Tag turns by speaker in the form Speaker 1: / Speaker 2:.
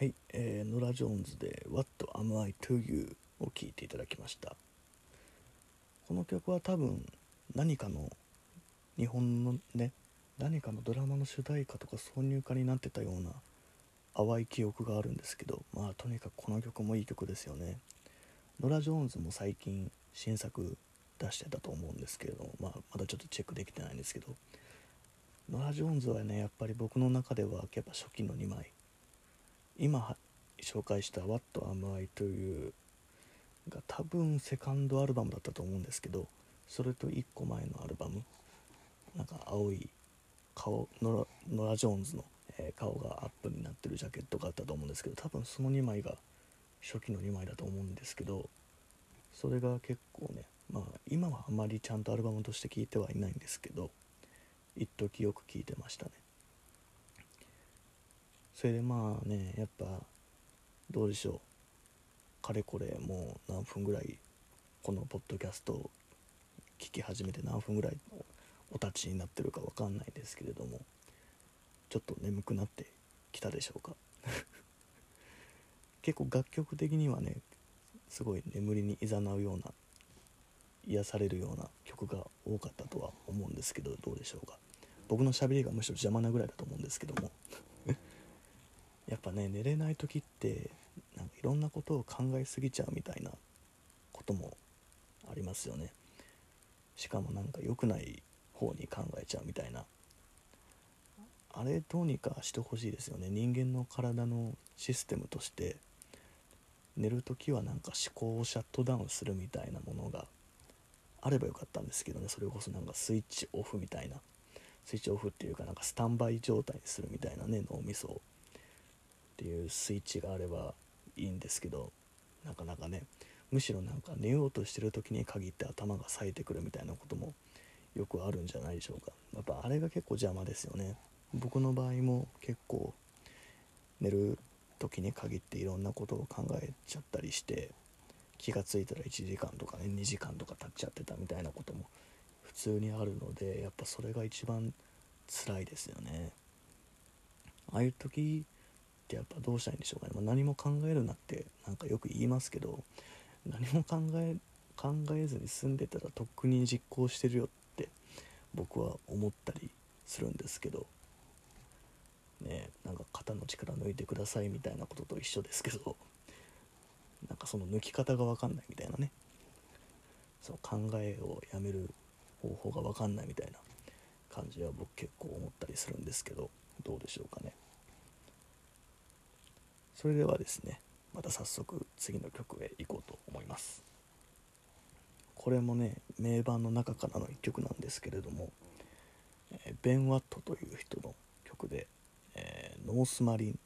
Speaker 1: はい、えー、ノラジョーンズで「What Am I to You」を聴いていただきました。この曲は多分何かの日本のね何かのドラマの主題歌とか挿入歌になってたような淡い記憶があるんですけどまあとにかくこの曲もいい曲ですよね。ノラ・ジョーンズも最近新作出してたと思うんですけれども、まあ、まだちょっとチェックできてないんですけど。ノラ・ジョーンズはねやっぱり僕の中ではやっぱ初期の2枚。今紹介した「What Am I To You」が多分セカンドアルバムだったと思うんですけどそれと1個前のアルバムなんか青い顔ノラノラ・ジョーンズの、え、顔がアップになってるジャケットがあったと思うんですけど多分その2枚が初期の2枚だと思うんですけどそれが結構ねまあ今はあまりちゃんとアルバムとして聴いてはいないんですけど一時よく聴いてましたね。それでまあねやっぱどうでしょう。かれこれもう何分ぐらいこのポッドキャストを聞き始めて何分ぐらいお立ちになってるか分かんないですけれどもちょっと眠くなってきたでしょうか。結構楽曲的にはねすごい眠りにいざなうような癒されるような曲が多かったとは思うんですけどどうでしょうか。僕のしゃべりがむしろ邪魔なぐらいだと思うんですけども。っぱね寝れない時ってなんかいろんなことを考えすぎちゃうみたいなこともありますよね。しかもなんか良くない方に考えちゃうみたいな。あれどうにかしてほしいですよね。人間の体のシステムとして。寝る時はなんか思考をシャットダウンするみたいなものがあればよかったんですけどね。それこそなんかスイッチオフみたいな。スイッチオフっていうかなんかスタンバイ状態にするみたいなね脳みそをっていうスイッチがあればいいんですけどなかなかねむしろなんか寝ようとしてる時に限って頭が冴えてくるみたいなこともよくあるんじゃないでしょうか。やっぱあれが結構邪魔ですよね。僕の場合も結構寝る時に限っていろんなことを考えちゃったりして気が付いたら1時間とかね2時間とか経っちゃってたみたいなことも普通にあるのでやっぱそれが一番辛いですよね。ああいう時ってやっぱどうしたらいいんでしょうかね、まあ、何も考えるなってなんかよく言いますけど何も考え考えずに住んでたらとっくに実行してるよって僕は思ったりするんですけどねなんか肩の力抜いてくださいみたいなことと一緒ですけどなんかその抜き方が分かんないみたいなね。その考えをやめる方法が分かんないみたいな感じは僕結構思ったりするんですけどどうでしょうかね。それではですねまた早速次の曲へ行こうと思います。これもね名盤の中からの一曲なんですけれども、えー、ベン・ワットという人の曲で「えー、ノースマリン」